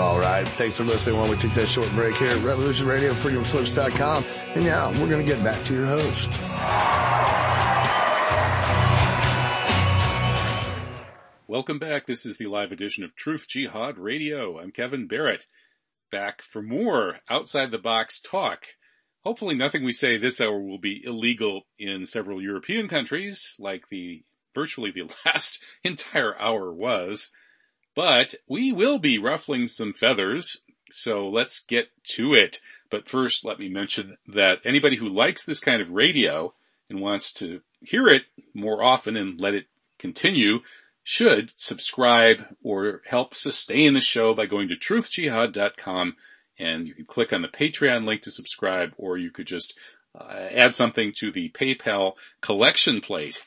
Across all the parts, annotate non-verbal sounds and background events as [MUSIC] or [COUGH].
All right. Thanks for listening while we took that short break here at Revolution Radio, freedomslips.com. And now we're going to get back to your host. Welcome back. This is the live edition of Truth Jihad Radio. I'm Kevin Barrett, back for more outside the box talk. Hopefully nothing we say this hour will be illegal in several European countries, like the virtually the [LAUGHS] last entire hour was. But we will be ruffling some feathers, so let's get to it. But first, let me mention that anybody who likes this kind of radio and wants to hear it more often and let it continue should subscribe or help sustain the show by going to truthjihad.com and you can click on the Patreon link to subscribe or you could just uh, add something to the PayPal collection plate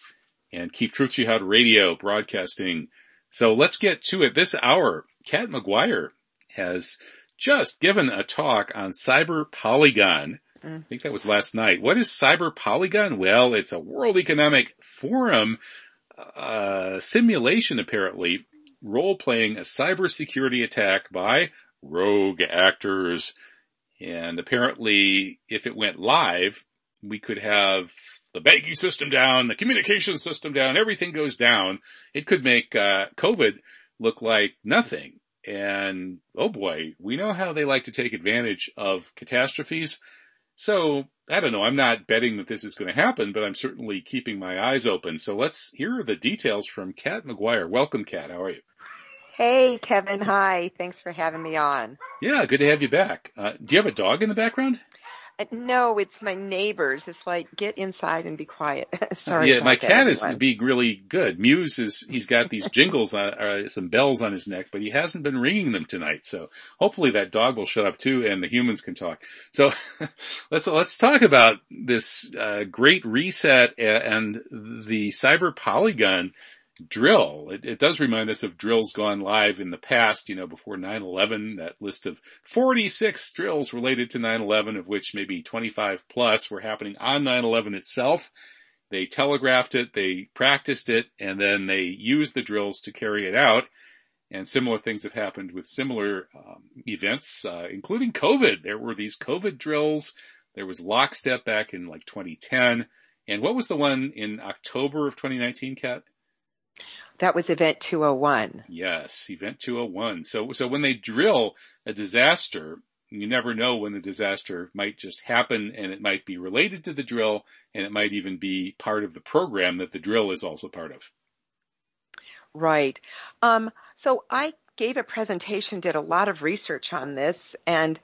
and keep Truth Jihad Radio broadcasting so let's get to it. This hour, Cat McGuire has just given a talk on Cyber Polygon. Mm. I think that was last night. What is Cyber Polygon? Well, it's a World Economic Forum uh, simulation, apparently, role playing a cybersecurity attack by rogue actors. And apparently, if it went live, we could have the banking system down, the communication system down, everything goes down, it could make uh, COVID look like nothing. And oh boy, we know how they like to take advantage of catastrophes. So I don't know. I'm not betting that this is going to happen, but I'm certainly keeping my eyes open. So let's hear the details from Cat McGuire. Welcome, Cat. How are you? Hey, Kevin. Hi. Thanks for having me on. Yeah, good to have you back. Uh, do you have a dog in the background? Uh, no, it's my neighbors. It's like get inside and be quiet. [LAUGHS] Sorry. Yeah, my cat is being really good. Muse is he's got these jingles on, uh, some bells on his neck, but he hasn't been ringing them tonight. So hopefully that dog will shut up too, and the humans can talk. So [LAUGHS] let's let's talk about this uh, great reset and the cyber polygon drill. It, it, does remind us of drills gone live in the past, you know, before 9-11, that list of 46 drills related to 9-11, of which maybe 25 plus were happening on 9-11 itself. They telegraphed it, they practiced it, and then they used the drills to carry it out. And similar things have happened with similar um, events, uh, including COVID. There were these COVID drills. There was lockstep back in like 2010. And what was the one in October of 2019, Cat? That was Event 201. Yes, Event 201. So, so when they drill a disaster, you never know when the disaster might just happen and it might be related to the drill and it might even be part of the program that the drill is also part of. Right. Um, so I gave a presentation, did a lot of research on this, and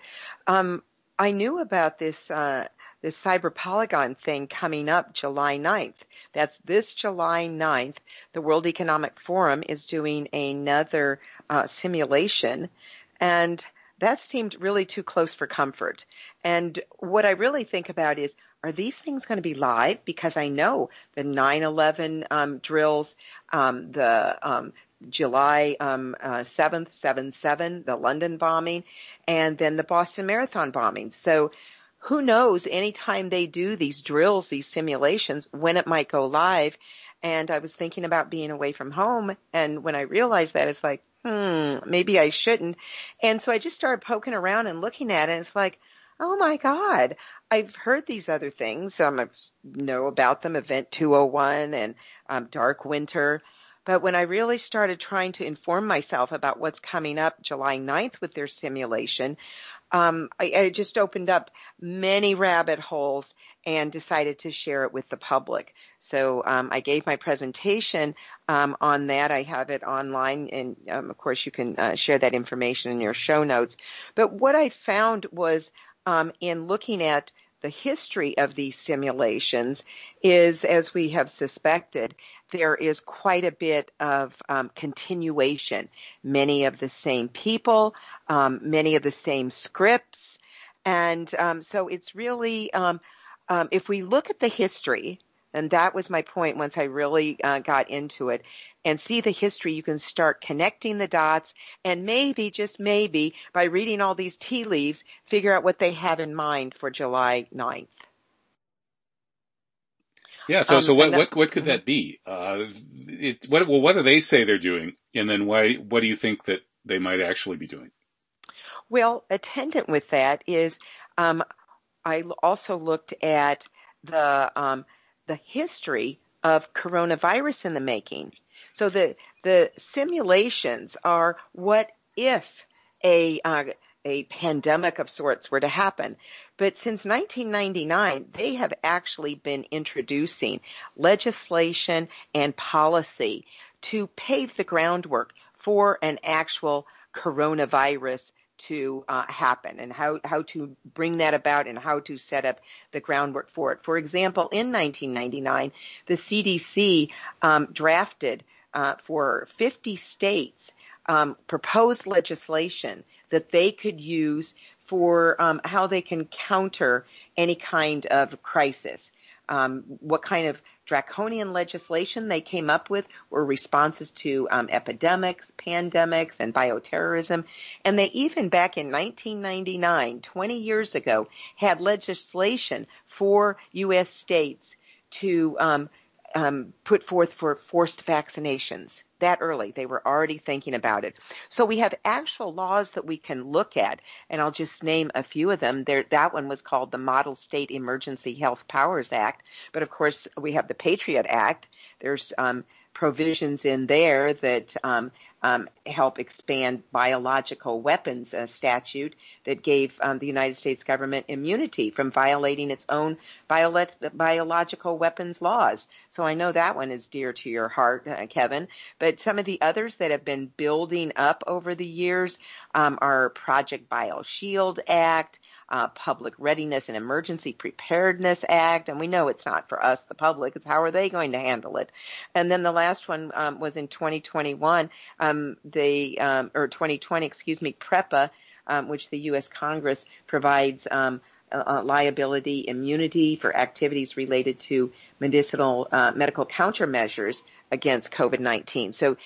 um, I knew about this uh, this Cyber Polygon thing coming up July 9th. That's this July 9th. The World Economic Forum is doing another uh, simulation and that seemed really too close for comfort. And what I really think about is, are these things going to be live? Because I know the 9/11 um, drills, um, the um, July um, uh, 7th, 7/7, the London bombing, and then the Boston Marathon bombing. So who knows anytime they do these drills, these simulations, when it might go live. And I was thinking about being away from home. And when I realized that, it's like, hmm, maybe I shouldn't. And so I just started poking around and looking at it. And it's like, oh my God, I've heard these other things. Um, I know about them, Event 201 and um, Dark Winter. But when I really started trying to inform myself about what's coming up July 9th with their simulation, um, I, I just opened up many rabbit holes and decided to share it with the public. So um, I gave my presentation um, on that. I have it online, and um, of course you can uh, share that information in your show notes. But what I found was um, in looking at the history of these simulations is, as we have suspected, there is quite a bit of um, continuation. Many of the same people, um, many of the same scripts, and um, so it's really, um, um, if we look at the history, and that was my point once I really uh, got into it, and see the history, you can start connecting the dots and maybe, just maybe, by reading all these tea leaves, figure out what they have in mind for July 9th. Yeah. So, um, so what, what, what could that be? Uh, it, what, well, what do they say they're doing? And then why, what do you think that they might actually be doing? Well, attendant with that is um, I also looked at the um, the history of coronavirus in the making. So the the simulations are what if a uh, a pandemic of sorts were to happen. But since 1999, they have actually been introducing legislation and policy to pave the groundwork for an actual coronavirus to uh, happen and how, how to bring that about and how to set up the groundwork for it. For example, in 1999, the CDC um, drafted uh, for 50 states um, proposed legislation that they could use for um, how they can counter any kind of crisis. Um, what kind of draconian legislation they came up with were responses to um, epidemics, pandemics, and bioterrorism. And they even back in 1999, 20 years ago, had legislation for U.S. states to um, um, put forth for forced vaccinations that early. They were already thinking about it. So we have actual laws that we can look at, and I'll just name a few of them. There, that one was called the Model State Emergency Health Powers Act, but of course we have the Patriot Act. There's um, provisions in there that um, um, help expand biological weapons uh, statute that gave um, the United States government immunity from violating its own bio- biological weapons laws. So I know that one is dear to your heart, uh, Kevin. But some of the others that have been building up over the years um, are Project BioShield Act, uh, Public Readiness and Emergency Preparedness Act, and we know it's not for us, the public. It's how are they going to handle it? And then the last one um, was in 2021, um, the um, or 2020, excuse me, PREPA, um, which the U.S. Congress provides. Um, uh, liability immunity for activities related to medicinal uh, medical countermeasures against COVID-19. So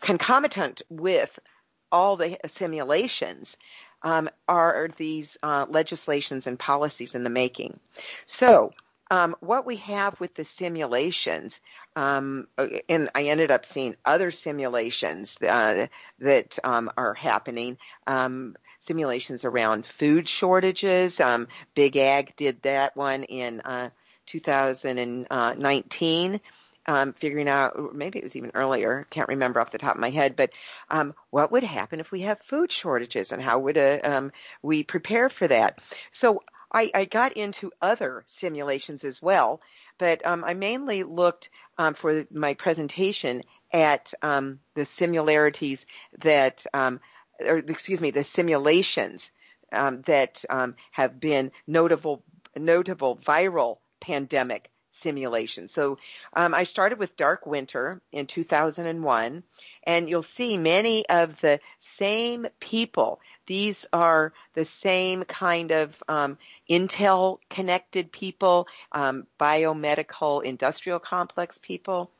concomitant with all the simulations, um, are these uh, legislations and policies in the making. So, um, what we have with the simulations, um, and I ended up seeing other simulations uh, that um, are happening. Um, simulations around food shortages. Um, Big Ag did that one in uh, 2019 um, figuring out, maybe it was even earlier, can't remember off the top of my head, but um, what would happen if we have food shortages and how would uh, um, we prepare for that? So I, I, got into other simulations as well, but um, I mainly looked um, for my presentation at um, the similarities that, or excuse me, the simulations that have been notable, notable viral pandemic simulation. So um, I started with Dark Winter in 2001, and you'll see many of the same people. These are the same kind of um, Intel connected people, um, biomedical industrial complex people.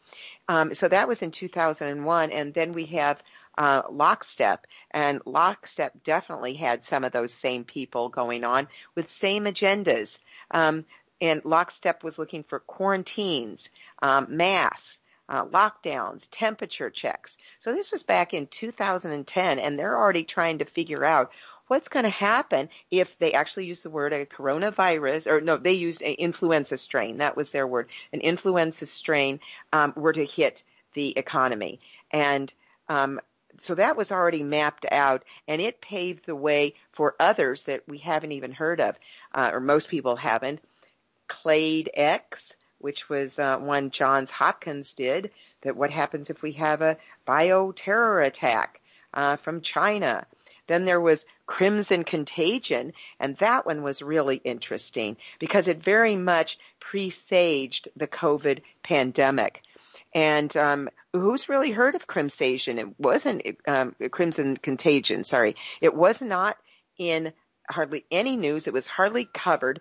Um, so that was in 2001, and then we have uh, Lockstep, and Lockstep definitely had some of those same people going on with same agendas. Um, and Lockstep was looking for quarantines, um, masks, uh, lockdowns, temperature checks. So this was back in 2010, and they're already trying to figure out what's going to happen if they actually use the word a coronavirus, or no, they used an influenza strain. That was their word. An influenza strain um, were to hit the economy, and um, so that was already mapped out, and it paved the way for others that we haven't even heard of, uh, or most people haven't. Clade X, which was uh, one Johns Hopkins did, that what happens if we have a bioterror attack uh, from China. Then there was Crimson Contagion, and that one was really interesting because it very much presaged the COVID pandemic. And um, who's really heard of Crimson? It wasn't um, Crimson Contagion. Sorry, it was not in hardly any news. It was hardly covered.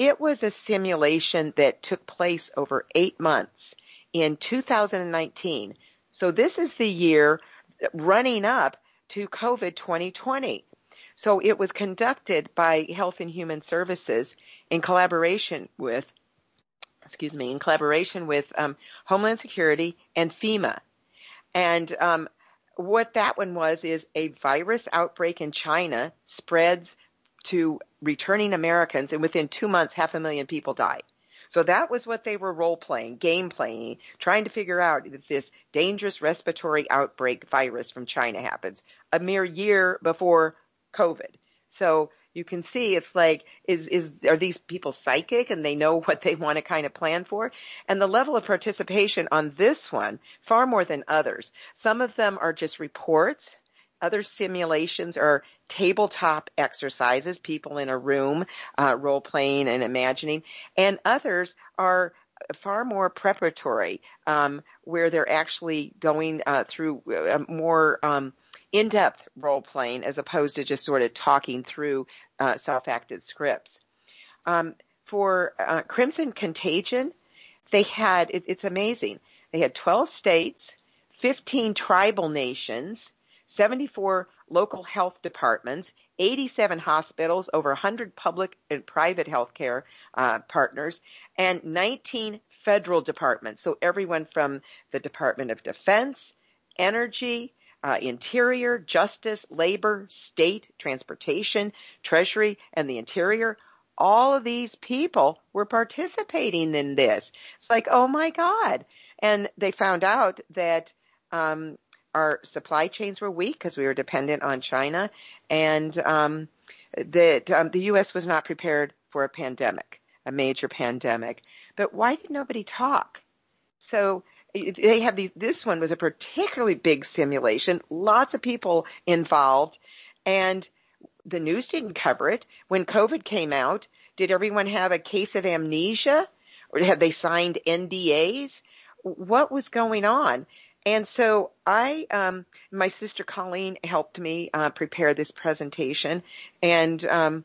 It was a simulation that took place over eight months in 2019. So this is the year running up to COVID 2020. So it was conducted by Health and Human Services in collaboration with, excuse me, in collaboration with um, Homeland Security and FEMA. And um, what that one was is a virus outbreak in China spreads to returning Americans, and within two months, half a million people die. So that was what they were role playing, game playing, trying to figure out if this dangerous respiratory outbreak virus from China happens a mere year before COVID. So you can see it's like is is are these people psychic and they know [LAUGHS] what they want to kind of plan for and the level of participation on this one far more than others some of them are just reports other simulations are tabletop exercises, people in a room uh, role playing and imagining, and others are far more preparatory, um, where they're actually going uh, through uh, more um, in-depth role playing as opposed to just sort of talking through uh, self-acted scripts. Um, for uh, Crimson Contagion, they had it, it's amazing. They had 12 states, 15 tribal nations, 74 local health departments, 87 hospitals, over 100 public and private healthcare uh, partners, and 19 federal departments. So everyone from the Department of Defense, Energy, uh, Interior, Justice, Labor, State, Transportation, Treasury, and the Interior. All of these people were participating in this. It's like, oh my God. And they found out that um, our supply chains were weak because we were dependent on China, and um, that um, the U.S. was not prepared for a pandemic, a major pandemic. But why did nobody talk? So they have. This one was a particularly big simulation, lots of people involved, and the news didn't cover it. When COVID came out, did everyone have a case of amnesia, or had they signed NDAs? What was going on? And so I, um, my sister Colleen helped me uh, prepare this presentation, and um,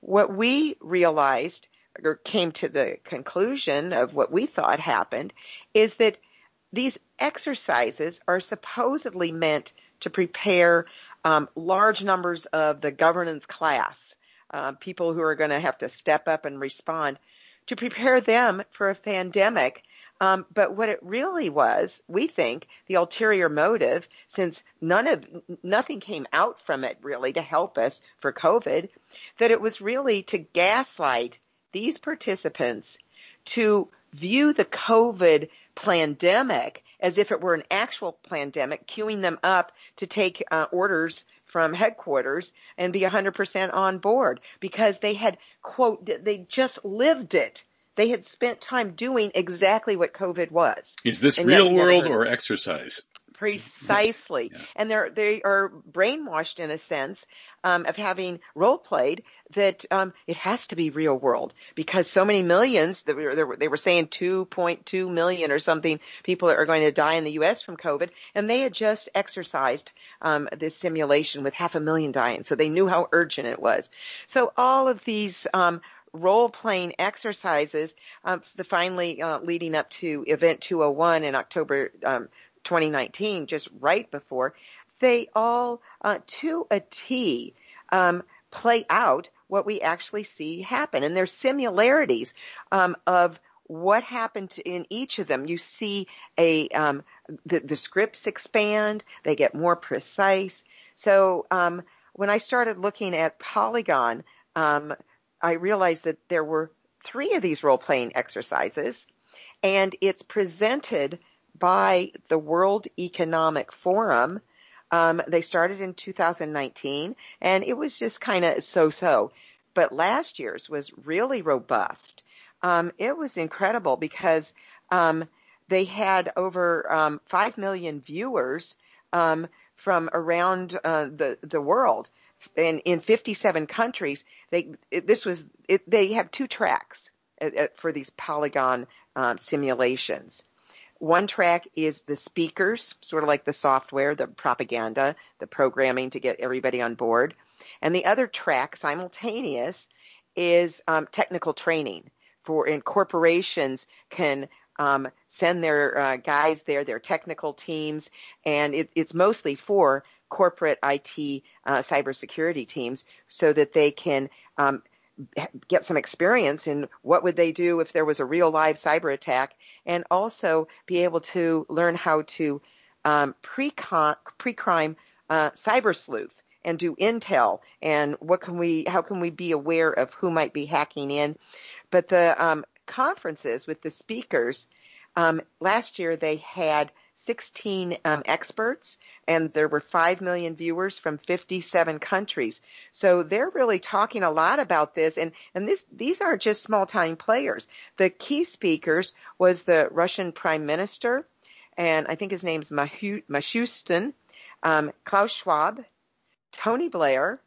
what we realized or came to the conclusion of what we thought happened is that these exercises are supposedly meant to prepare um, large numbers of the governance class, uh, people who are going to have to step up and respond, to prepare them for a pandemic um, but what it really was, we think, the ulterior motive, since none of nothing came out from it really to help us for COVID, that it was really to gaslight these participants to view the COVID pandemic as if it were an actual pandemic, queuing them up to take uh, orders from headquarters and be 100% on board because they had quote they just lived it they had spent time doing exactly what COVID was. Is this real world or exercise? Precisely, yeah. and they're they are brainwashed in a sense um, of having role played that um, it has to be real world because so many millions. They were, they were saying 2.2 million or something people are going to die in the U.S. from COVID, and they had just exercised um, this simulation with half a million dying, so they knew how urgent it was. So all of these um, role playing exercises, um, the finally uh, leading up to Event 201 in October um, 2019, just right before, they all uh, to a T um, play out what we actually see happen, and there's similarities um, of what happened in each of them. You see a um, the, the scripts expand, they get more precise. So um, when I started looking at Polygon, um, I realized that there were three of these role playing exercises, and it's presented by the World Economic Forum. Um, they started in 2019, and it was just kind of so-so. But last year's was really robust. Um, it was incredible because um, they had over um, five million viewers um, from around uh, the the world in, in 57 countries, they, it, this was, it, they have two tracks at, uh, at, uh, for these polygon um, simulations. One track is the speakers, sort of like the software, the propaganda, the programming to get everybody on board. And the other track, simultaneous, is um, technical training for and corporations can um, send their uh, guys there, their technical teams, and it, it's mostly for corporate IT uh, cybersecurity teams so that they can um, get some experience in what would they do if there was a real live cyber attack and also be able to learn how to um, pre-crime uh, cyber sleuth and do intel and what can we, how can we be aware of who might be hacking in. But the um, conferences with the speakers, um, last year they had 16 um, experts, and there were 5 million viewers from 57 countries. So they're really talking a lot about this, and, and this, these aren't just small time players. The key speakers was the Russian Prime Minister, and I think his name's Mishustin, um, Klaus Schwab, Tony Blair,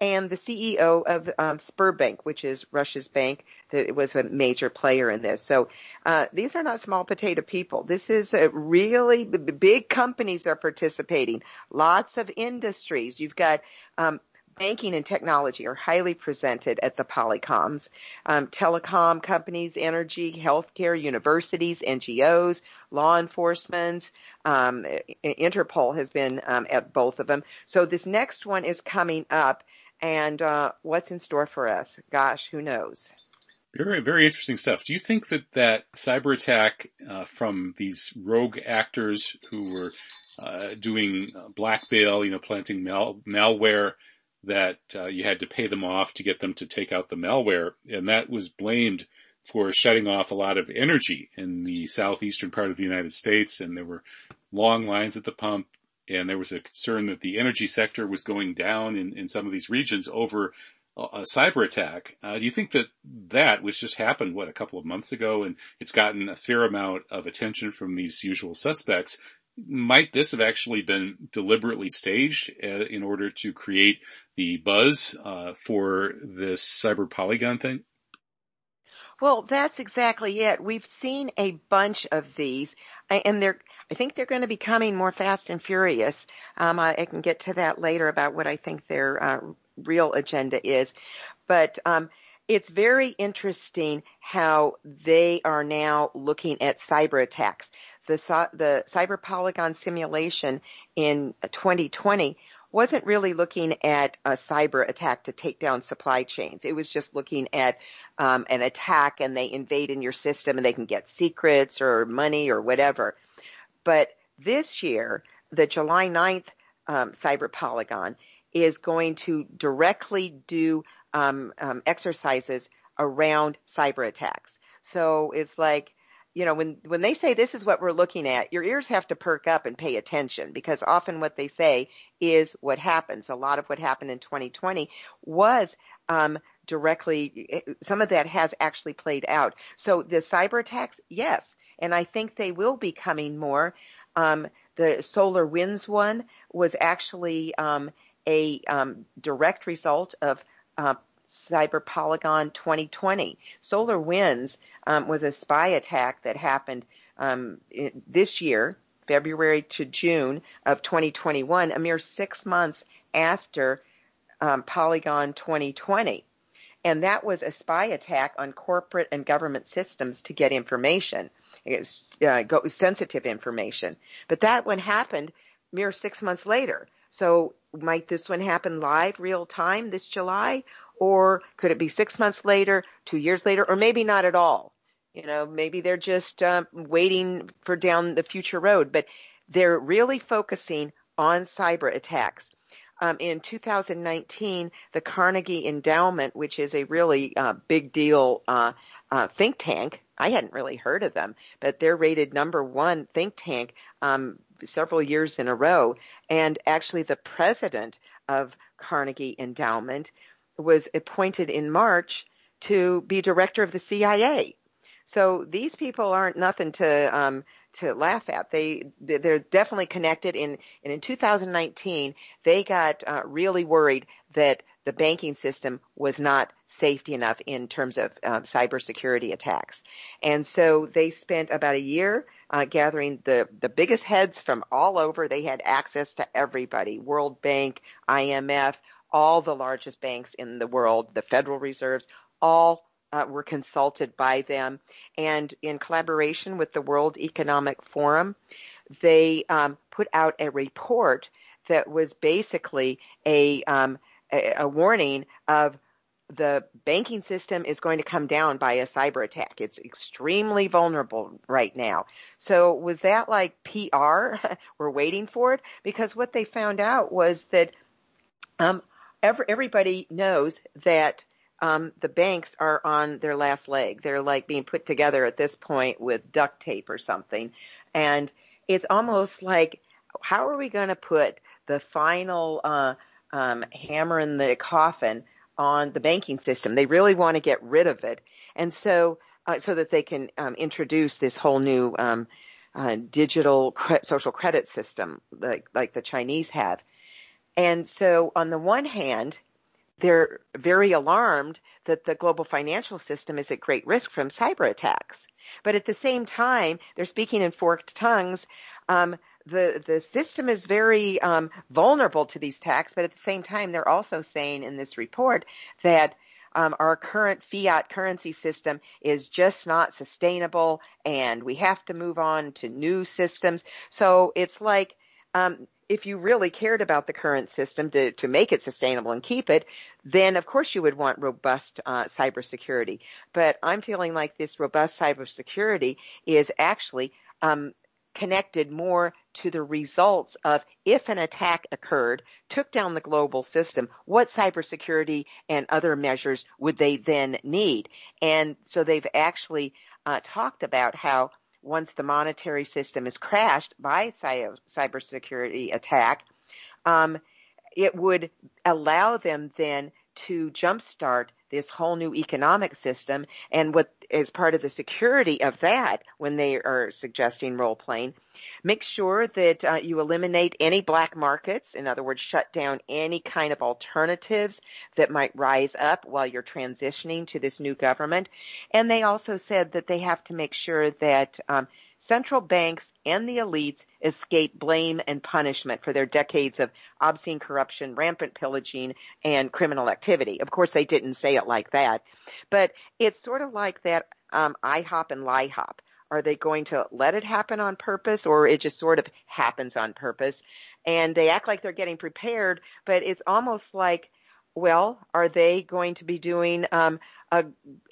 and the CEO of um, Sberbank, which is Russia's bank, that was a major player in this. So uh, these are not small potato people. This is really big companies are participating. Lots of industries. You've got um, banking and technology are highly presented at the Polygons. Um, telecom companies, energy, healthcare, universities, NGOs, law enforcement, um, Interpol has been um, at both of them. So this next one is coming up and uh, what's in store for us? Gosh, who knows? Very, very interesting stuff. Do you think that that cyber attack uh, from these rogue actors who were uh, doing blackmail, you know, planting mal- malware, that uh, you had to pay them off to get them to take out the malware, and that was blamed for shutting off a lot of energy in the southeastern part of the United States, and there were long lines at the pump and there was a concern that the energy sector was going down in, in some of these regions over a cyber attack. Uh, do you think that that was just happened, what, a couple of months ago, and it's gotten a fair amount of attention from these usual suspects? Might this have actually been deliberately staged uh, in order to create the buzz uh, for this cyber polygon thing? Well, that's exactly it. We've seen a bunch of these, and they're I think they're going to be coming more fast and furious. Um, I, I, can get to that later about what I think their uh, real agenda is, but um, it's very interesting how they are now looking at cyber attacks. The the cyber polygon simulation in 2020 wasn't really looking at a cyber attack to take down supply chains. It was just looking at um, an attack and they invade in your system and they can get secrets or money or whatever. But this year, the July 9th um, Cyber Polygon is going to directly do um, um, exercises around cyber attacks. So it's like, you know, when when they say this is what we're looking at, your ears have to perk up and pay attention because often what they say is what happens. A lot of what happened in 2020 was um, directly. Some of that has actually played out. So the cyber attacks, yes, and I think they will be coming more. Um, the SolarWinds one was actually um, a um, direct result of uh, Cyber Polygon 2020. SolarWinds um, was a spy attack that happened um, this year, February to June of 2021, a mere six months after um, Polygon 2020. And that was a spy attack on corporate and government systems to get information uh, go, sensitive information. But that one happened mere six months later. So might this one happen live, real time this July? Or could it be six months later, two years later, or maybe not at all? You know, maybe they're just uh, waiting for down the future road, but they're really focusing on cyber attacks. Um, in 2019, the Carnegie Endowment, which is a really uh, big deal uh, uh, think tank, I hadn't really heard of them, but they're rated number one think tank um, several years in a row. And actually, the president of Carnegie Endowment was appointed in March to be director of the CIA. So these people aren't nothing to um, to laugh at. They they're definitely connected. In and in 2019, they got uh, really worried that the banking system was not safety enough in terms of um, cybersecurity attacks. And so they spent about a year uh, gathering the, the biggest heads from all over. They had access to everybody, World Bank, IMF, all the largest banks in the world, the Federal Reserves, all uh, were consulted by them. And in collaboration with the World Economic Forum, they um, put out a report that was basically a, um, a, warning of the banking system is going to come down by a cyber attack. It's extremely vulnerable right now. So was that like PR? [LAUGHS] We're waiting for it because what they found out was that um, every, everybody knows that um, the banks are on their last leg. They're like being put together at this point with duct tape or something, and it's almost like how are we going to put the final uh, um, hammer in the coffin on the banking system. They really want to get rid of it, and so uh, so that they can um, introduce this whole new um, uh, digital cre- social credit system like like the Chinese have. And so, on the one hand, they're very alarmed that the global financial system is at great risk from cyber attacks. But at the same time, they're speaking in forked tongues um, the the system is very um, vulnerable to these attacks, but at the same time, they're also saying in this report that um, our current fiat currency system is just not sustainable, and we have to move on to new systems. So it's like um, if you really cared about the current system to, to make it sustainable and keep it, then of course you would want robust uh, cybersecurity. But I'm feeling like this robust cybersecurity is actually um, connected more to the results of if an attack occurred, took down the global system, what cybersecurity and other measures would they then need? And so they've actually uh, talked about how once the monetary system is crashed by a cybersecurity attack, um, it would allow them then to jumpstart this whole new economic system and what is part of the security of that when they are suggesting role playing make sure that uh, you eliminate any black markets. In other words shut down any kind of alternatives that might rise up while you're transitioning to this new government. And they also said that they have to make sure that um, central banks and the elites escape blame and punishment for their decades of obscene corruption, rampant pillaging, and criminal activity. Of course, they didn't say it like that, but it's sort of like that um, IHOP and LIHOP. Are they going to let it happen on purpose, or it just sort of happens on purpose? And they act like they're getting prepared, but it's almost like well, are they going to be doing um, a,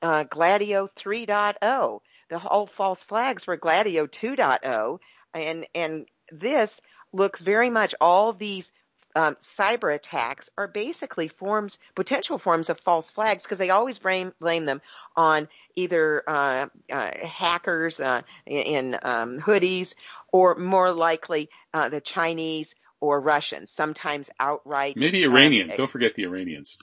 a Gladio 3.0? The whole false flags were Gladio 2.0, and and this looks very much all these um, cyber attacks are basically forms, potential forms of false flags, because they always blame blame them on either uh, uh, hackers uh, in um, hoodies, or more likely uh, the Chinese or Russians. Sometimes outright, maybe Iranians. Um, Don't forget the Iranians.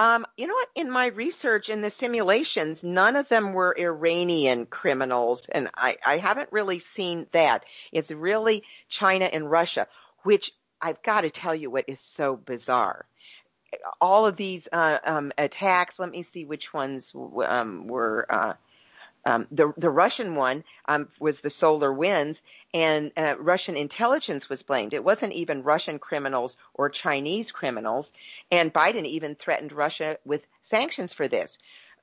Um, you know what? In my research in the simulations, none of them were Iranian criminals, and I, I haven't really seen that. It's really China and Russia, which I've got to tell you what is so bizarre. All of these uh, um, attacks. Let me see which ones um, were. Uh, um, the the Russian one um, was the SolarWinds, and uh, Russian intelligence was blamed. It wasn't even Russian criminals or Chinese criminals, and Biden even threatened Russia with sanctions for this.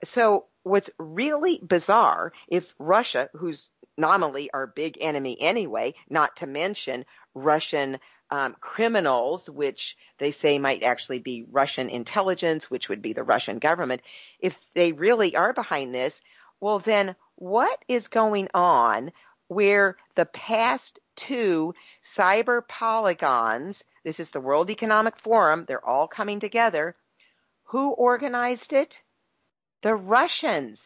So what's really bizarre, if Russia, who's nominally our big enemy anyway, not to mention Russian um, criminals, which they say might actually be Russian intelligence, which would be the Russian government, if they really are behind this, well, then what is going on where the past two cyber polygons, this is the World Economic Forum, they're all coming together. Who organized it? The Russians.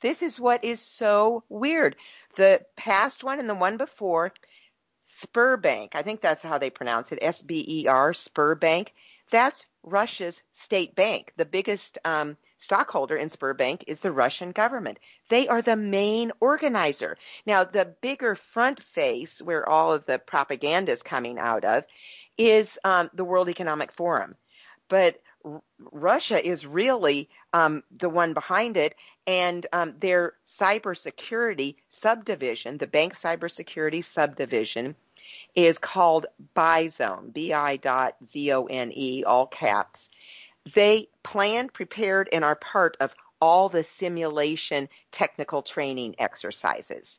This is what is so weird. The past one and the one before, Spurbank, I think that's how they pronounce it, S-B-E-R, Spurbank. That's Russia's state bank, the biggest um, stockholder in Sberbank is the Russian government. They are the main organizer. Now, the bigger front face where all of the propaganda is coming out of is um, the World Economic Forum. But R- Russia is really um, the one behind it, and um, their cybersecurity subdivision, the bank cybersecurity subdivision, is called Bizone, B-I dot Z-O-N-E, all caps. They planned, prepared, and are part of all the simulation technical training exercises.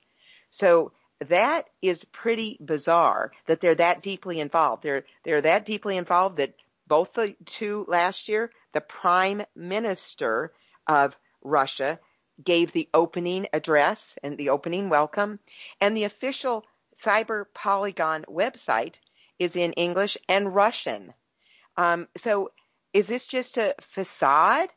So that is pretty bizarre that they're that deeply involved. They're they're that deeply involved that both the two last year, the prime minister of Russia gave the opening address and the opening welcome, and the official Cyber Polygon website is in English and Russian. Um, so is this just a facade?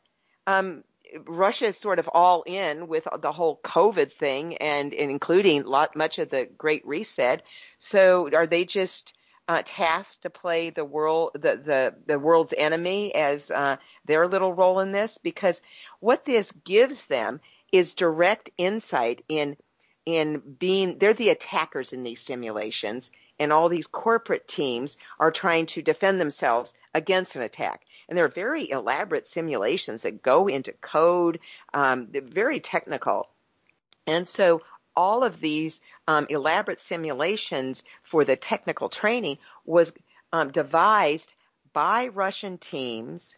Um, Russia is sort of all in with the whole COVID thing and, and including lot, much of the Great Reset. So are they just uh, tasked to play the world, the, the, the world's enemy as uh, their little role in this? Because what this gives them is direct insight in in being they're the attackers in these simulations and all these corporate teams are trying to defend themselves against an attack. And there are very elaborate simulations that go into code um, very technical. And so all of these um, elaborate simulations for the technical training was um, devised by Russian teams,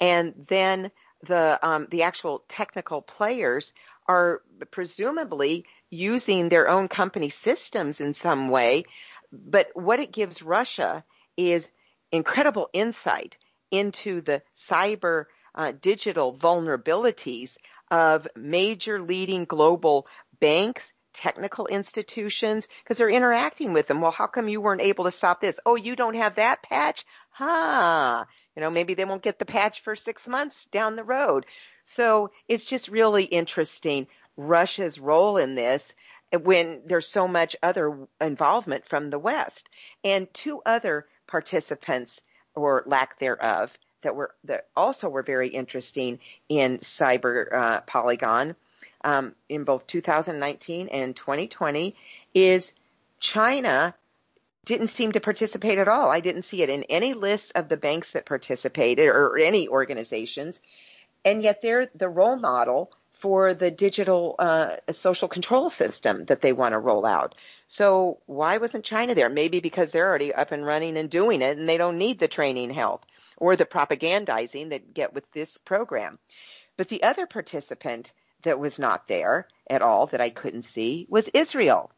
and then the um, the actual technical players are presumably using their own company systems in some way. But what it gives Russia is incredible insight into the cyber uh, digital vulnerabilities of major leading global banks, technical institutions, because they're interacting with them. Well, how come you weren't able to stop this? Oh, you don't have that patch? Huh. You know, maybe they won't get the patch for six months down the road. So it's just really interesting Russia's role in this when there's so much other involvement from the West. And two other participants or lack thereof that were that also were very interesting in cyber uh, polygon um, in both 2019 and 2020 is China didn't seem to participate at all. I didn't see it in any list of the banks that participated or any organizations. And yet they're the role model for the digital uh, social control system that they want to roll out. So why wasn't China there? Maybe because they're already up and running and doing it and they don't need the training help or the propagandizing that get with this program. But the other participant that was not there at all that I couldn't see was Israel.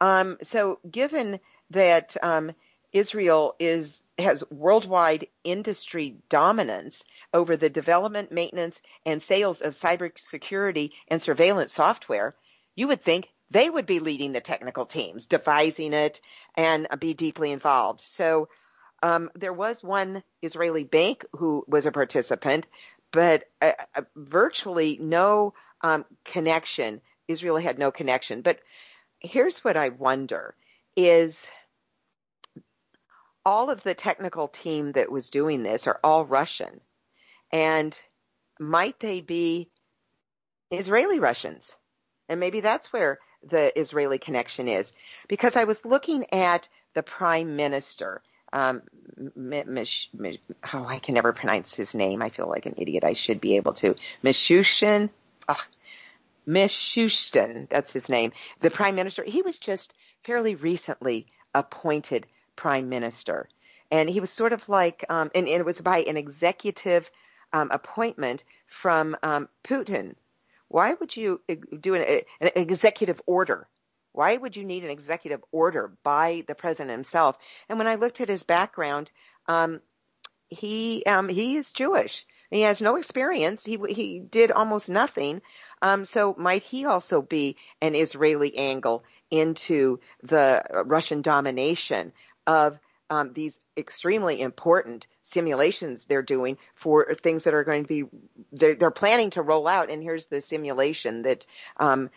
Um, so given that um, Israel is has worldwide industry dominance over the development, maintenance, and sales of cybersecurity and surveillance software, you would think they would be leading the technical teams, devising it, and be deeply involved. So um, there was one Israeli bank who was a participant, but uh, uh, virtually no um, connection. Israel had no connection. But here's what I wonder is all of the technical team that was doing this are all Russian. And might they be Israeli Russians? And maybe that's where the Israeli connection is. Because I was looking at the prime minister. Um, oh, I can never pronounce his name. I feel like an idiot. I should be able to. Mishushin, oh, Mishustin, that's his name, the prime minister. He was just fairly recently appointed prime minister. And he was sort of like, um, and, and, it was by an executive um, appointment from um, Putin. Why would you do an, an, executive order? Why would you need an executive order by the president himself? And when I looked at his background, um, he um, he is Jewish. He has no experience. He he did almost nothing. Um, so might he also be an Israeli angle into the Russian domination of um, these extremely important simulations they're doing for things that are going to be they're, they're planning to roll out and here's the simulation that um,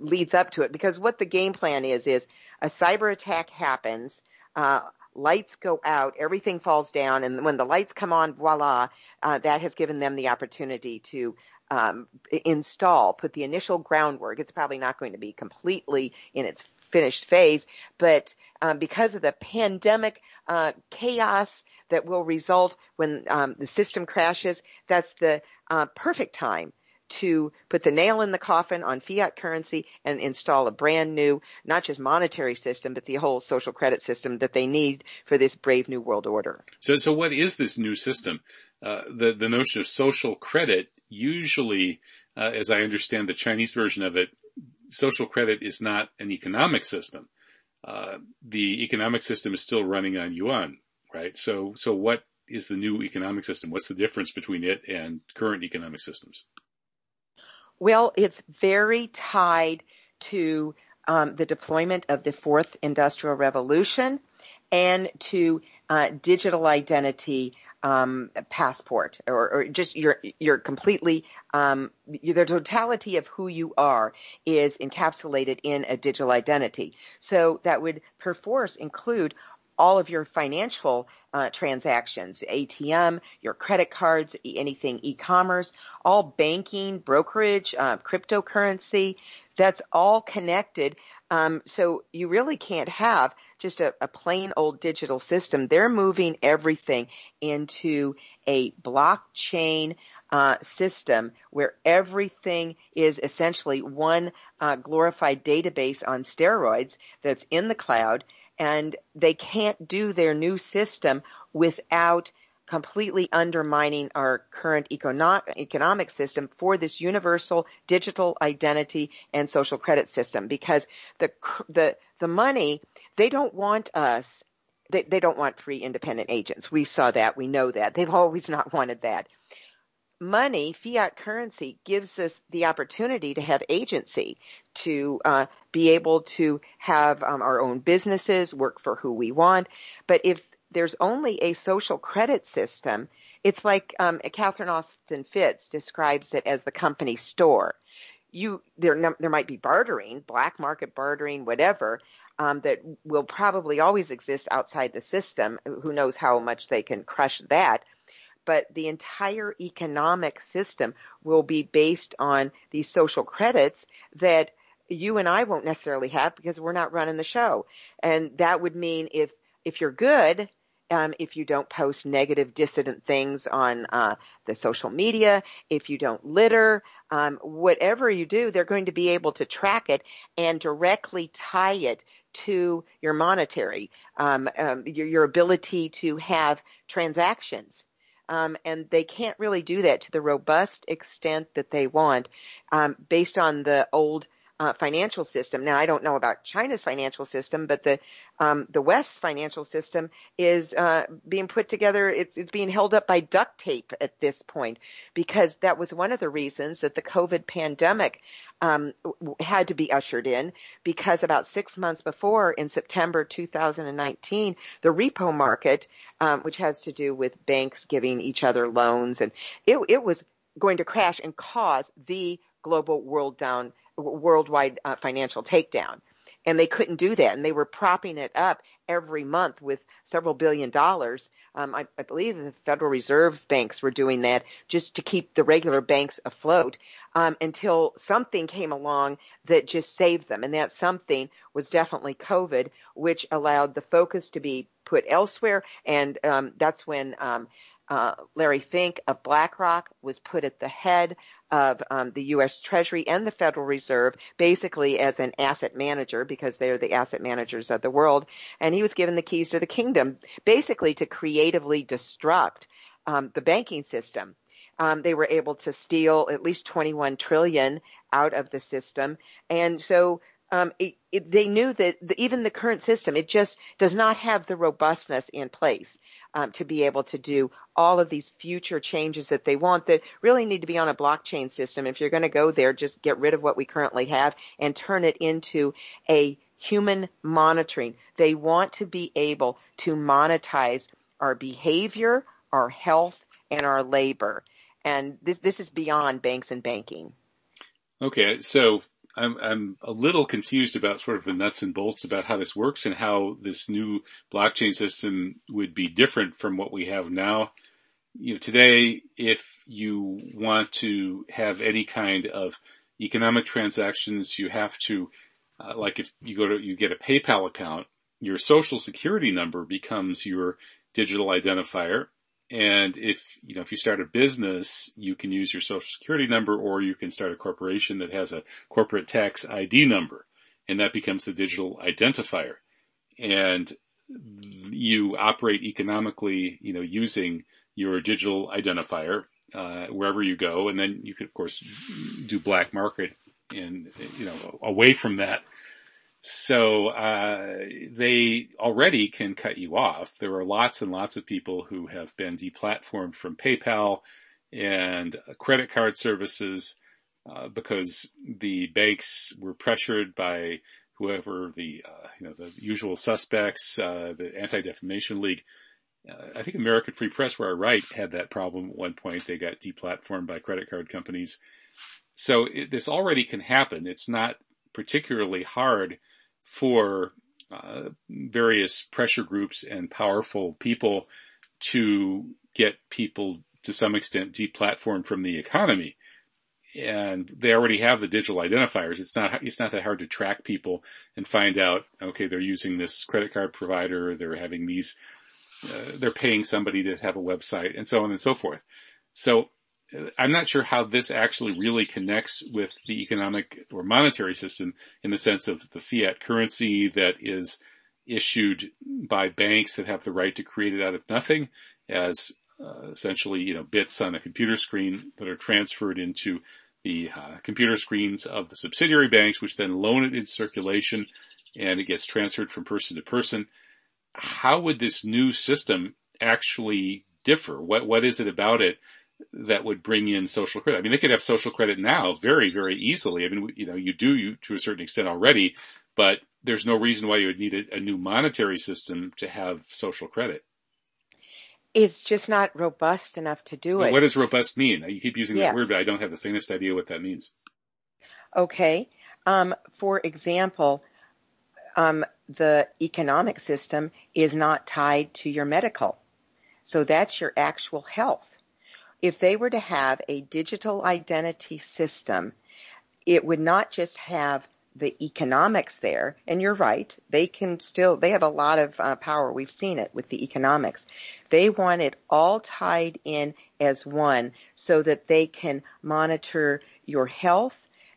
leads up to it because what the game plan is is a cyber attack happens uh, lights go out everything falls down and when the lights come on voila uh, that has given them the opportunity to um, install, put the initial groundwork. It's probably not going to be completely in its finished phase, but um, because of the pandemic uh, chaos that will result when um, the system crashes, that's the uh, perfect time to put the nail in the coffin on fiat currency and install a brand new, not just monetary system, but the whole social credit system that they need for this brave new world order. So, so what is this new system? Uh, the the notion of social credit usually, uh, as I understand the Chinese version of it, social credit is not an economic system. Uh, the economic system is still running on yuan, right? So, so what is the new economic system? What's the difference between it and current economic systems? Well, it's very tied to um, the deployment of the fourth industrial revolution and to uh, digital identity um, passport or, or, just your your completely um, the totality of who you are is encapsulated in a digital identity. So that would perforce include all of your financial uh, transactions, ATM, your credit cards, anything e-commerce, all banking, brokerage, uh, cryptocurrency, that's all connected. Um, so you really can't have just a, a plain old digital system. They're moving everything into a blockchain uh, system where everything is essentially one uh, glorified database on steroids that's in the cloud and they can't do their new system without completely undermining our current economic system for this universal digital identity and social credit system because the the the money they don't want us they, they don't want free independent agents. We saw that. We know that. They've [LAUGHS] always not wanted that money, fiat currency, gives us the opportunity to have agency, to uh, be able to have um, our own businesses, work for who we want. But if there's only a social credit system, it's like um, Catherine Austin Fitts describes it as the company store. You there there might be bartering, black market bartering, whatever. Um, that will probably always exist outside the system. Who knows how much they can crush that? but the entire economic system will be based on these social credits that you and I won't necessarily have because we're not running the show. And that would mean if, if you're good, um, if you don't post negative dissident things on uh, the social media, if you don't litter, um, whatever you do, they're going to be able to track it and directly tie it to your monetary, um, um your, your ability to have transactions. Um, and they can't really do that to the robust extent that they want um, based on the old uh, financial system. Now, I don't know about China's financial system, but the um, the West's financial system is uh, being put together. It's, it's being held up by duct tape at this point because that was one of the reasons that the COVID pandemic um, had to be ushered in because about six months before, in September 2019, the repo market, um, which has to do with banks giving each other loans, and it, it was going to crash and cause the global world down worldwide uh, financial takedown. And they couldn't do that. And they were propping it up every month with several billion dollars. Um, I, I believe the Federal Reserve banks were doing that just to keep the regular banks afloat um, until something came along that just saved them. And that something was definitely COVID, which allowed the focus to be put elsewhere. And um, that's when um, uh, Larry Fink of BlackRock was put at the head of um, the U.S. Treasury and the Federal Reserve, basically as an asset manager because they're the asset managers of the world. And he was given the keys to the kingdom, basically to creatively destruct um, the banking system. Um, they were able to steal at least 21 trillion out of the system, and so um, it, it, they knew that the, even the current system, it just does not have the robustness in place um, to be able to do all of these future changes that they want that really need to be on a blockchain system. If you're going to go there, just get rid of what we currently have and turn it into a human monitoring. They want to be able to monetize our behavior, our health, and our labor. And this, this is beyond banks and banking. Okay, so I'm I'm a little confused about sort of the nuts and bolts about how this works and how this new blockchain system would be different from what we have now. You know, today, if you want to have any kind of economic transactions, you have to, uh, like if you go to, you get a PayPal account, your social security number becomes your digital identifier and if, you know, if you start a business, you can use your social security number or you can start a corporation that has a corporate tax ID number and that becomes the digital identifier. And you operate economically, you know, using your digital identifier, uh, wherever you go. And then you could, of course, do black market and, you know, away from that. So uh, they already can cut you off. There are lots and lots of people who have been deplatformed from PayPal and credit card services uh, because the banks were pressured by whoever the uh, you know the usual suspects, uh, the Anti Defamation League. Uh, I think American Free Press, where I write, had that problem at one point. They got deplatformed by credit card companies. So it, this already can happen. It's not particularly hard for uh, various pressure groups and powerful people to get people to some extent deplatformed from the economy. And they already have the digital identifiers. It's not, it's not that hard to track people and find out, okay, they're using this credit card provider, they're having these, uh, they're paying somebody to have a website and so on and so forth. So I'm not sure how this actually really connects with the economic or monetary system in the sense of the fiat currency that is issued by banks that have the right to create it out of nothing as uh, essentially, you know, bits on a computer screen that are transferred into the uh, computer screens of the subsidiary banks, which then loan it in circulation and it gets transferred from person to person. How would this new system actually differ? What, what is it about it that would bring in social credit. I mean, they could have social credit now very, very easily. I mean, you know, you do you to a certain extent already, but there's no reason why you would need a, a new monetary system to have social credit. It's just not robust enough to do it. What does robust mean? You keep using yes. that word, but I don't have the faintest idea what that means. Okay. Um, for example, um, the economic system is not tied to your medical. So that's your actual health if they were to have a digital identity system, it would not just have the economics there, and you're right, they can still, they have a lot of uh, power. We've seen it with the economics. They want it all tied in as one so that they can monitor your health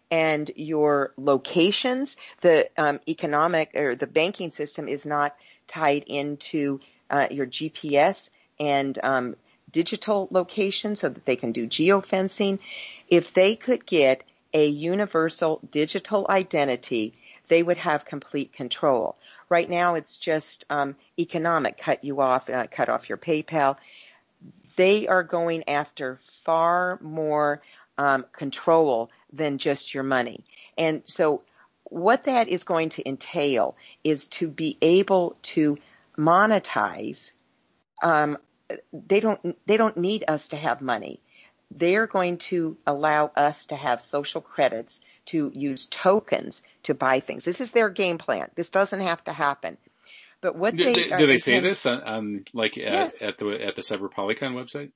and your locations. The um, economic or the banking system is not tied into uh, your GPS and um, digital location so that they can do geofencing. If they could get a universal digital identity, they would have complete control. Right now, it's just um, economic. Cut you off, uh, cut off your PayPal. They are going after far more um, control than just your money. And so, what that is going to entail is to be able to monetize um, they don't they don't need us to have money. They're going to allow us to have social credits to use tokens to buy things. This is their game plan. This doesn't have to happen. But what do, they do, do they say this on, on like at, yes. at the at the Cyber Polygon website?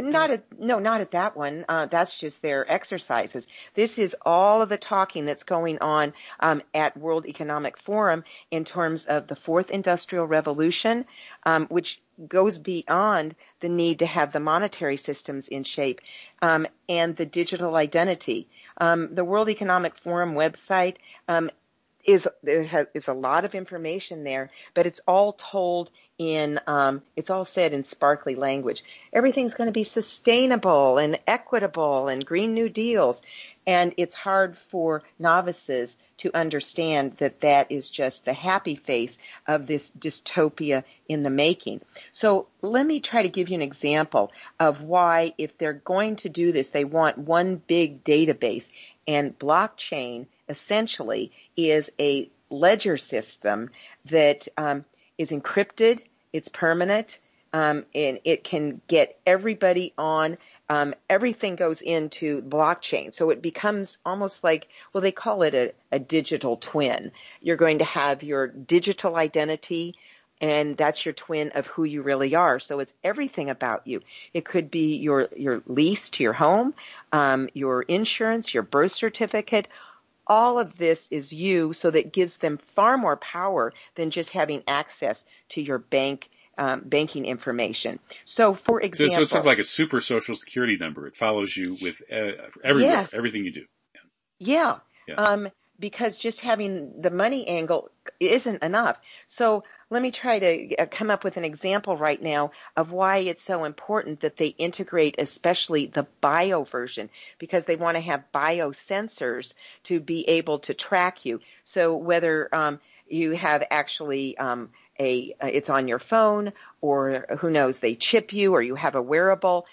Not at, no, not at that one. Uh, that's just their exercises. This is all of the talking that's going on um, at World Economic Forum in terms of the fourth industrial revolution, um, which goes beyond the need to have the monetary systems in shape um, and the digital identity. Um, the World Economic Forum website um, is there has, is a lot of information there, but it's all told in um, it's all said in sparkly language. Everything's going to be sustainable and equitable and green new deals, and it's hard for novices to understand that that is just the happy face of this dystopia in the making. So let me try to give you an example of why if they're going to do this, they want one big database and blockchain essentially is a ledger system that um, is encrypted, it's permanent, um, and it can get everybody on. Um, everything goes into blockchain, so it becomes almost like well, they call it a, a digital twin. You're going to have your digital identity and that's your twin of who you really are. So it's everything about you. It could be your your lease to your home, um, your insurance, your birth certificate, all of this is you so that gives them far more power than just having access to your bank um, banking information. So, for example, so, so, it's sort of like a super social security number. It follows you with uh, everywhere, yes. everything you do. Yeah. yeah. Um, because just having the money angle isn't enough. So let me try to uh, come up with an example right now of why it's so important that they integrate especially the bio version because they want to have biosensors to be able to track you. So whether um, you have actually um, a uh, it's on your phone or who knows they chip you or you have a wearable,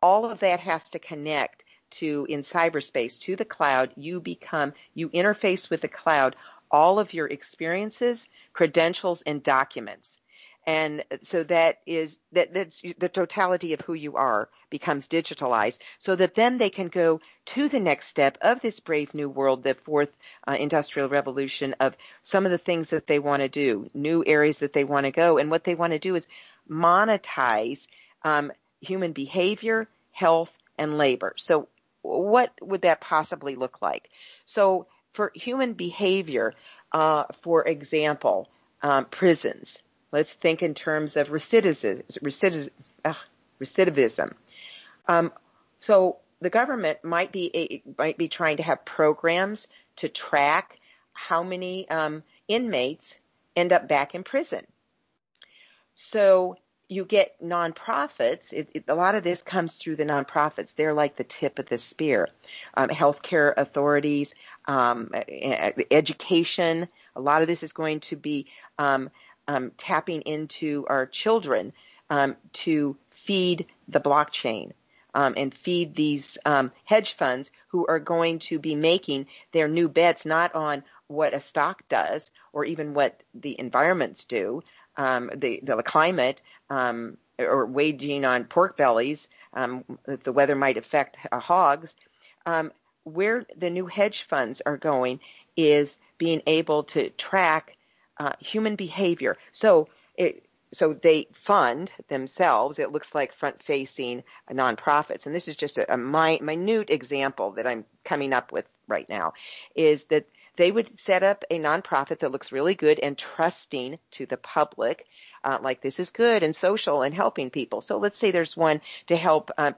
all of that has to connect to in cyberspace to the cloud. You become you interface with the cloud all of your experiences, credentials, and documents. And so that is, that, that's the totality of who you are becomes digitalized so that then they can go to the next step of this brave new world, the fourth uh, industrial revolution of some of the things that they want to do, new areas that they want to go. And what they want to do is monetize um, human behavior, health, and labor. So what would that possibly look like? So for human behavior, uh, for example, um, prisons. Let's think in terms of recidivism. Um, so the government might be might be trying to have programs to track how many um, inmates end up back in prison. So you get nonprofits. It, it, a lot of this comes through the nonprofits. They're like the tip of the spear. Um, healthcare authorities, um, education. A lot of this is going to be um, um tapping into our children um, to feed the blockchain. Um, and feed these hedge funds who are going to be making their new bets not on what a stock does or even what the environments do, um, the, the climate um, or waging on pork bellies, um, that the weather might affect uh, hogs. Um, where the new hedge funds are going is being able to track uh, human behavior. So it, so they fund themselves. It looks like front-facing nonprofits, and this is just a, a minute example that I'm coming up with right now. Is that they would set up a nonprofit that looks really good and trusting to the public, uh, like this is good and social and helping people. So let's say there's one to help uh,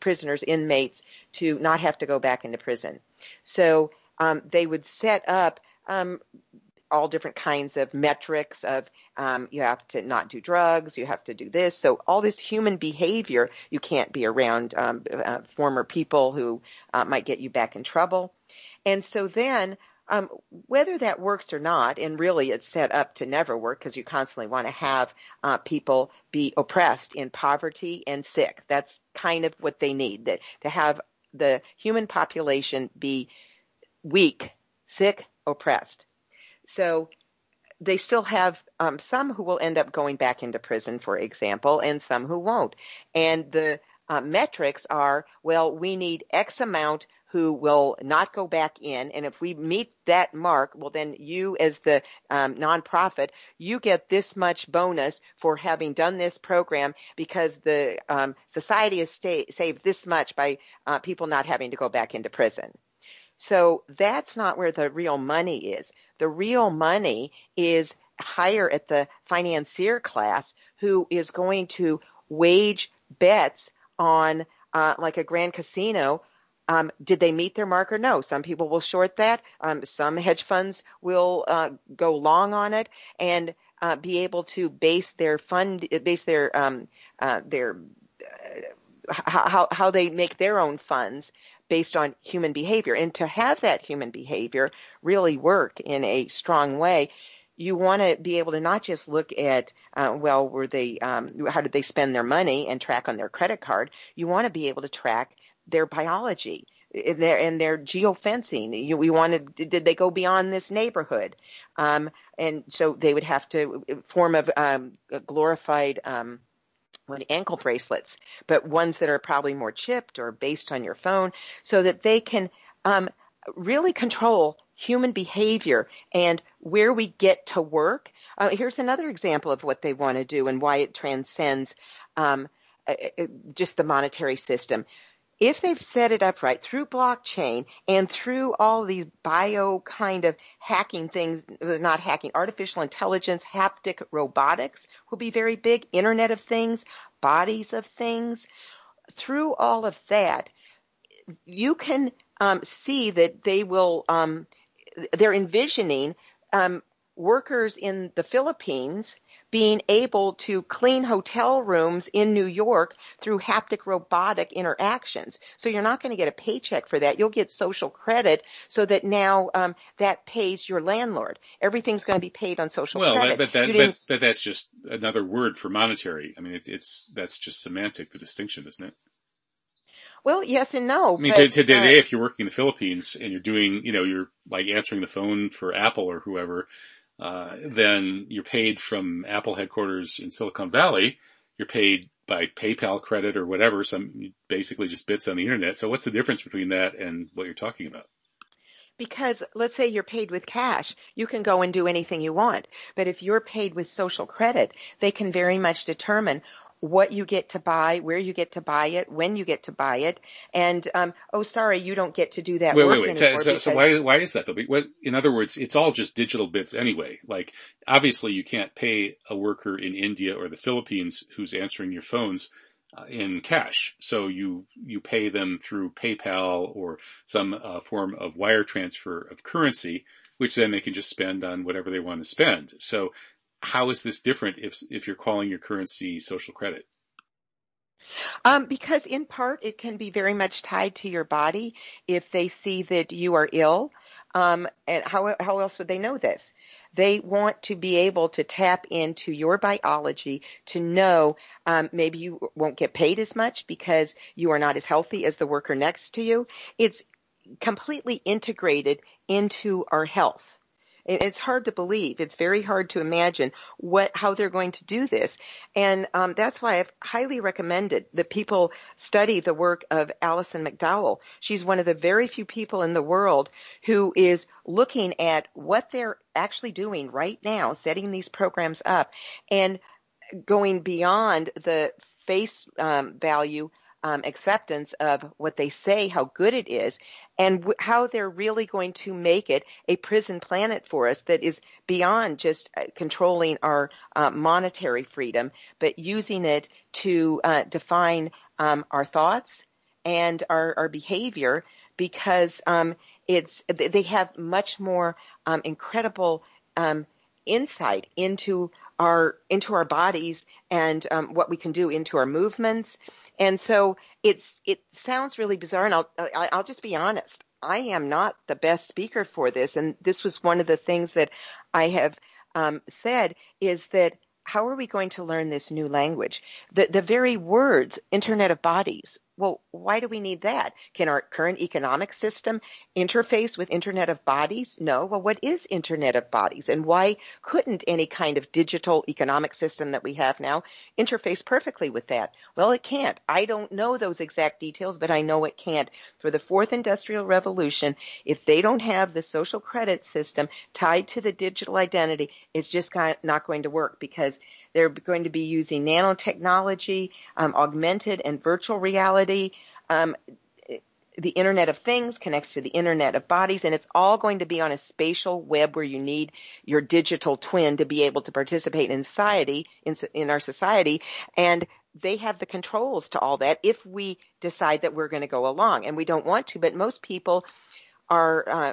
prisoners, inmates, to not have to go back into prison. So um, they would set up um, all different kinds of metrics of um, you have to not do drugs, you have to do this. So all this human behavior, you can't be around um, uh, former people who uh, might get you back in trouble. And so then um, whether that works or not, and really it's set up to never work because you constantly want to have uh, people be oppressed in poverty and sick. That's kind of what they need, that, to have the human population be weak, sick, oppressed. So they still have um, some who will end up going back into prison, for example, and some who won't. And the uh, metrics are, well, we need X amount who will not go back in. And if we meet that mark, well, then you as the um, nonprofit, you get this much bonus for having done this program because the um, society has stay, saved this much by uh, people not having to go back into prison. So that's not where the real money is. The real money is higher at the financier class who is going to wage bets on uh, like a grand casino um, did they meet their marker? No. Some people will short that. Um, some hedge funds will uh, go long on it and uh, be able to base their fund, base their um, uh, their uh, how how they make their own funds based on human behavior. And to have that human behavior really work in a strong way, you want to be able to not just look at, uh, well, were they, um, how did they spend their money and track on their credit card. You want to be able to track their biology and their and their geofencing. You, we wanted did they go beyond this neighborhood, um, and so they would have to form a, um, glorified. Um, ankle bracelets, but ones that are probably more chipped or based on your phone, so that they can um, really control human behavior and where we get to work. Uh, here's another example of what they want to do and why it transcends um, uh, uh, just the monetary system if they've set it up right through blockchain and through all these bio kind of hacking things, not hacking, artificial intelligence, haptic robotics will be very big, Internet of Things, bodies of things. Through all of that, you can um, see that they will, um, they're envisioning um, workers in the Philippines being able to clean hotel rooms in New York through haptic robotic interactions. So you're not going to get a paycheck for that. You'll get social credit so that now um, that pays your landlord. Everything's going to be paid on social credit. well. But, that, but, but that's just another word for monetary. I mean, it's, it's that's just semantic, the distinction, isn't it? Well, yes and no. I mean, but, today, uh, if you're working in the Philippines and you're doing, you know, you're like answering the phone for Apple or whoever, uh, then you're paid from Apple headquarters in Silicon Valley. You're paid by PayPal credit or whatever, some basically just bits on the internet. So what's the difference between that and what you're talking about? Because let's say you're paid with cash, you can go and do anything you want. But if you're paid with social credit, they can very much determine what you get to buy, where you get to buy it, when you get to buy it, and um, oh, sorry, you don't get to do that. Wait, work wait, wait. So, so, so why why is that though? What, in other words, it's all just digital bits anyway. Like obviously, you can't pay a worker in India or the Philippines who's answering your phones uh, in cash. So you you pay them through PayPal or some uh, form of wire transfer of currency, which then they can just spend on whatever they want to spend. So how is this different if if you're calling your currency social credit? Um, because in part it can be very much tied to your body. If they see that you are ill, um, and how how else would they know this? They want to be able to tap into your biology to know um, maybe you won't get paid as much because you are not as healthy as the worker next to you. It's completely integrated into our health. It's hard to believe. It's very hard to imagine what how they're going to do this, and um, that's why I've highly recommended that people study the work of Alison McDowell. She's one of the very few people in the world who is looking at what they're actually doing right now, setting these programs up, and going beyond the face um, value um, acceptance of what they say, how good it is, and w- how they're really going to make it a prison planet for us that is beyond just uh, controlling our uh, monetary freedom, but using it to uh, define um, our thoughts and our, our behavior because um, it's they have much more um, incredible um, insight into our into our bodies and um, what we can do into our movements and so it's it sounds really bizarre, and I'll I'll just be honest. I am not the best speaker for this, and this was one of the things that I have um, said is that how are we going to learn this new language? The, the very words, Internet of Bodies, well, why do we need that? Can our current economic system interface with Internet of Bodies? No. Well, what is Internet of Bodies? And why couldn't any kind of digital economic system that we have now interface perfectly with that? Well, it can't. I don't know those exact details, but I know it can't. For the fourth industrial revolution, if they don't have the social credit system tied to the digital identity, it's just not going to work because they're going to be using nanotechnology, um, augmented and virtual reality. Um, the Internet of Things connects to the Internet of Bodies, and it's all going to be on a spatial web where you need your digital twin to be able to participate in society, in, in our society, and they have the controls to all that if we decide that we're going to go along, and we don't want to, but most people our uh,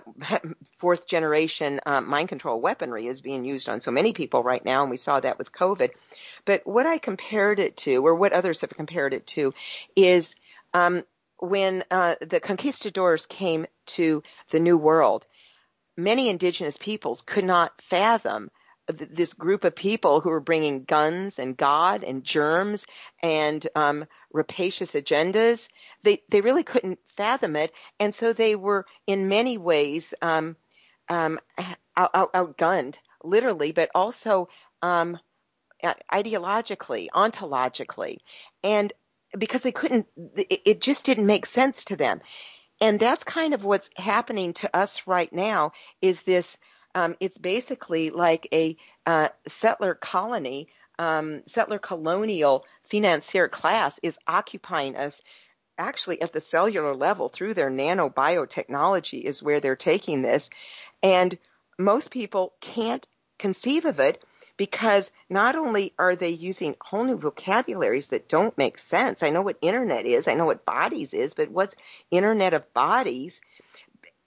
[LAUGHS] fourth generation uh, mind control weaponry is being used on so many people right now, and we saw that with COVID. But what I compared it to, or what others have compared it to, is um, when uh, the conquistadors came to the New World. Many indigenous peoples could not fathom this group of people who were bringing guns and God and germs and um, rapacious agendas. They they really couldn't fathom it, and so they were in many ways um, um, out, out, outgunned, literally, but also um, ideologically, ontologically, and because they couldn't, it, it just didn't make sense to them. And that's kind of what's happening to us right now. Is this? Um, it's basically like a uh, settler colony, um, settler colonial financier class is occupying us actually at the cellular level through their nanobiotechnology is where they're taking this. And most people can't conceive of it because not only are they using whole new vocabularies that don't make sense. I know what internet is. I know what bodies is, but what's internet of bodies?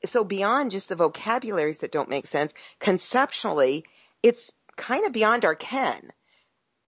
So beyond just the vocabularies that don't make sense, conceptually, it's kind of beyond our ken.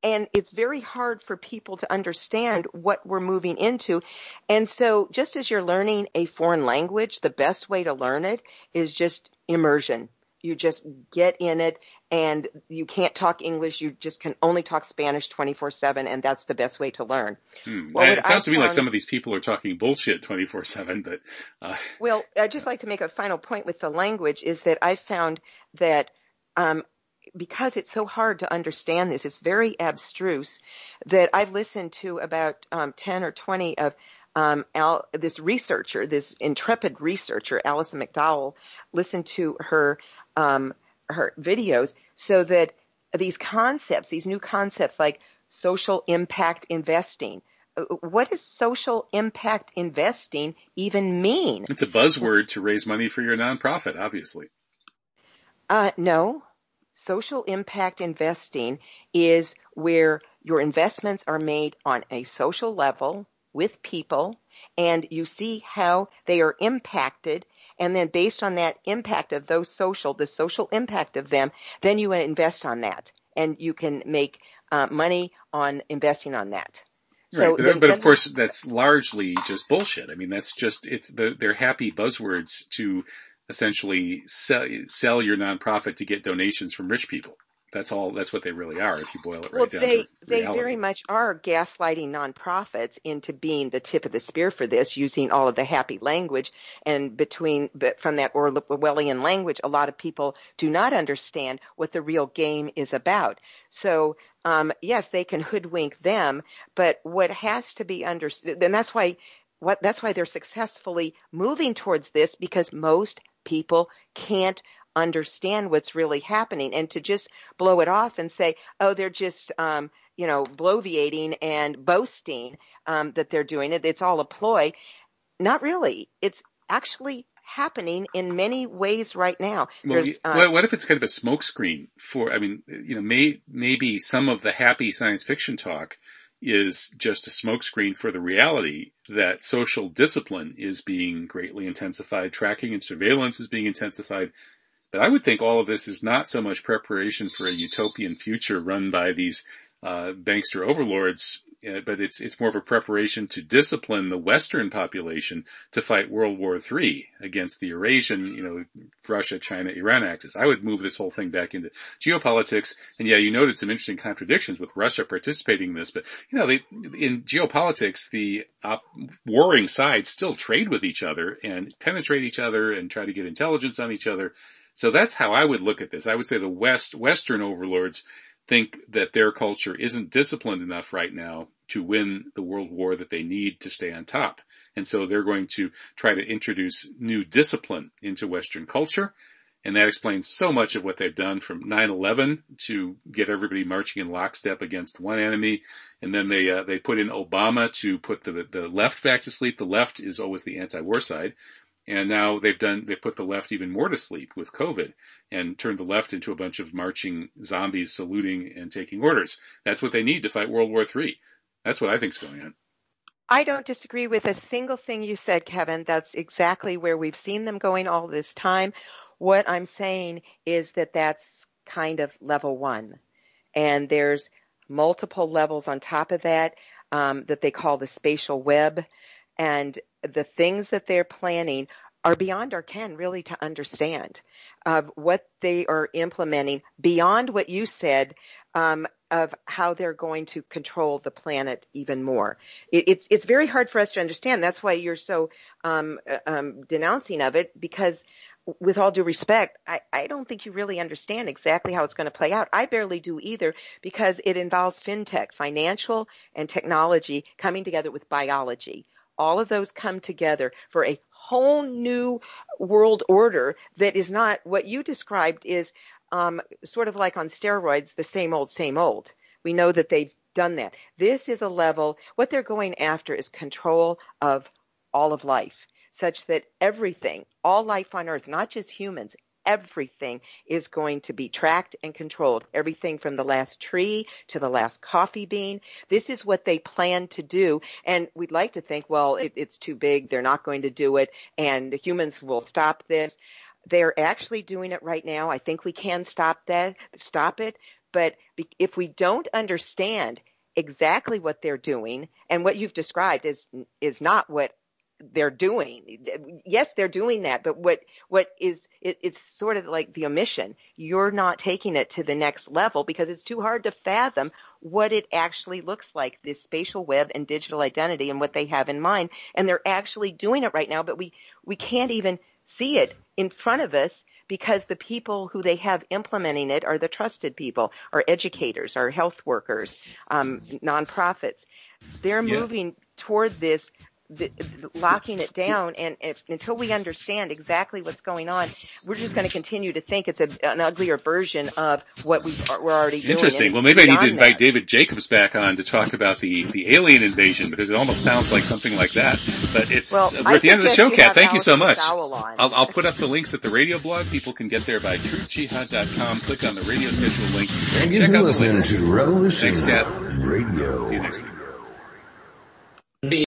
And it's very hard for people to understand what we're moving into. And so just as you're learning a foreign language, the best way to learn it is just immersion. You just get in it and you can't talk English. You just can only talk Spanish 24-7 and that's the best way to learn. Hmm. Well, it sounds to me like some of these people are talking bullshit 24-7, but, uh... [LAUGHS] Well, I'd just like to make a final point with the language is that I found that, um, because it's so hard to understand this, it's very abstruse that I've listened to about um, 10 or 20 of um, Al, this researcher, this intrepid researcher, Alison McDowell, listened to her um, her videos so that these concepts, these new concepts like social impact investing, uh, what does social impact investing even mean? It's a buzzword to raise money for your nonprofit, obviously. Uh, no, social impact investing is where your investments are made on a social level with people and you see how they are impacted and then based on that impact of those social, the social impact of them, then you invest on that and you can make uh, money on investing on that. Right, so but, but of course that's largely just bullshit. I mean, that's just, it's the, they're happy buzzwords to essentially sell, sell your nonprofit to get donations from rich people. That's all, that's what they really are if you boil it right well, down they, They very much are gaslighting nonprofits into being the tip of the spear for this using all of the happy language and between, but from that Orwellian language, a lot of people do not understand what the real game is about. So, um, yes, they can hoodwink them, but what has to be understood, and that's why what, that's why they're successfully moving towards this because most people can't understand what's really happening and to just blow it off and say, oh, they're just, um, you know, bloviating and boasting um, that they're doing it. It's all a ploy. Not really. It's actually happening in many ways right now. Well, uh, what if it's kind of a smokescreen for, I mean, you know, may, maybe some of the happy science fiction talk is just a smokescreen for the reality that social discipline is being greatly intensified, tracking and surveillance is being intensified. But I would think all of this is not so much preparation for a utopian future run by these uh, bankster overlords uh, but it's it's more of a preparation to discipline the Western population to fight World War III against the Eurasian, you know, Russia, China, Iran axis. I would move this whole thing back into geopolitics. And yeah, you noted some interesting contradictions with Russia participating in this, but you know, they, in geopolitics, the op- warring sides still trade with each other and penetrate each other and try to get intelligence on each other. So that's how I would look at this. I would say the West, Western overlords think that their culture isn't disciplined enough right now to win the world war that they need to stay on top. And so they're going to try to introduce new discipline into Western culture. And that explains so much of what they've done from 9-11 to get everybody marching in lockstep against one enemy. And then they, uh, they put in Obama to put the, the left back to sleep. The left is always the anti-war side. And now they've done, they've put the left even more to sleep with COVID and turned the left into a bunch of marching zombies saluting and taking orders. That's what they need to fight World War III. That's what I think's going on. I don't disagree with a single thing you said, Kevin. That's exactly where we've seen them going all this time. What I'm saying is that that's kind of level one. And there's multiple levels on top of that um, that they call the spatial web and the things that they're planning are beyond our ken really to understand of what they are implementing beyond what you said um, of how they're going to control the planet even more. It, it's it's very hard for us to understand. That's why you're so um, uh, um, denouncing of it because. With all due respect, I, I don't think you really understand exactly how it's going to play out. I barely do either because it involves fintech, financial and technology coming together with biology all of those come together for a whole new world order that is not what you described is um, sort of like on steroids, the same old, same old. We know that they've done that. This is a level, what they're going after is control of all of life, such that everything, all life on earth, not just humans, everything is going to be tracked and controlled. Everything from the last tree to the last coffee bean. This is what they plan to do. And we'd like to think, well, it, it's too big. They're not going to do it and the humans will stop this. they're actually doing it right now. I think we can stop that, stop it. But if we don't understand exactly what they're doing and what you've described is is not what they're doing. Yes, they're doing that, but what what is it, it's sort of like the omission. You're not taking it to the next level because it's too hard to fathom what it actually looks like, this spatial web and digital identity and what they have in mind. And they're actually doing it right now, but we we can't even see it in front of us because the people who they have implementing it are the trusted people, are educators, are health workers, um, nonprofits. They're yeah. moving toward this locking it down and if, until we understand exactly what's going on, we're just going to continue to think it's a, an uglier version of what we are, we're already doing. Interesting. Well, maybe I need to invite that. David Jacobs back on to talk about the, the alien invasion because it almost sounds like something like that. But it's, well, we're at the end of the show, Cat. Thank you so much. I'll, I'll, put up the links at the radio blog. People can get there by truthjihad.com. Click on the radio schedule link. And check out the links. To Revolution Thanks, Cat. Radio. See you next week.